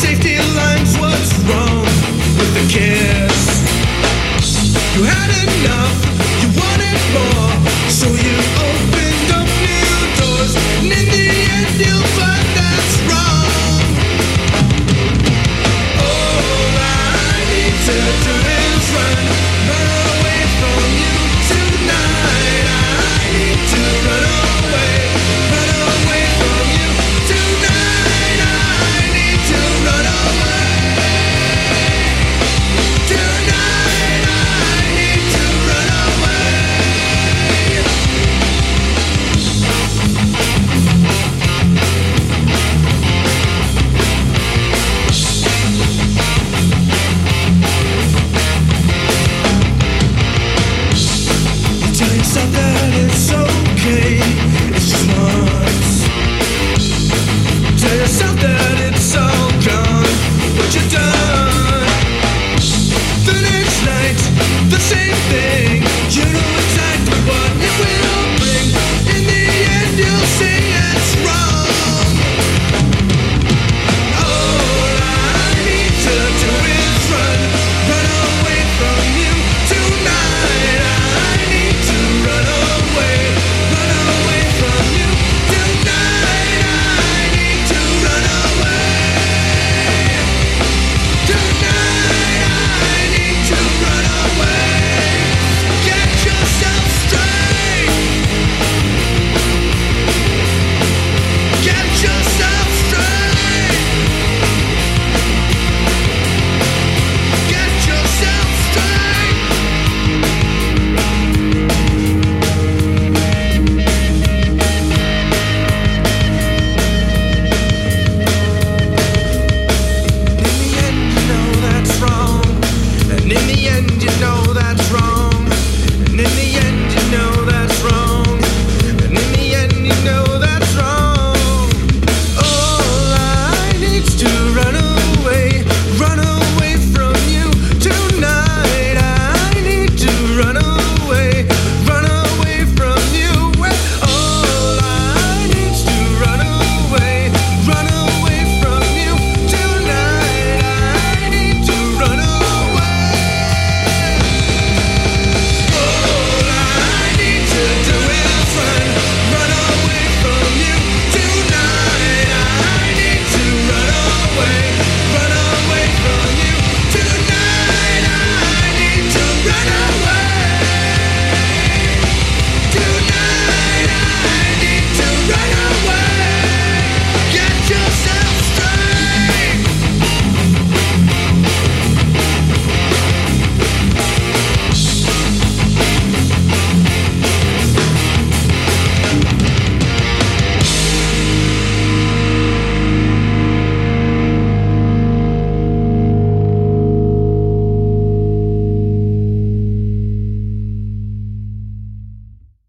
safety lines. What's wrong with the kiss? You had enough, you wanted more, so you opened up new doors.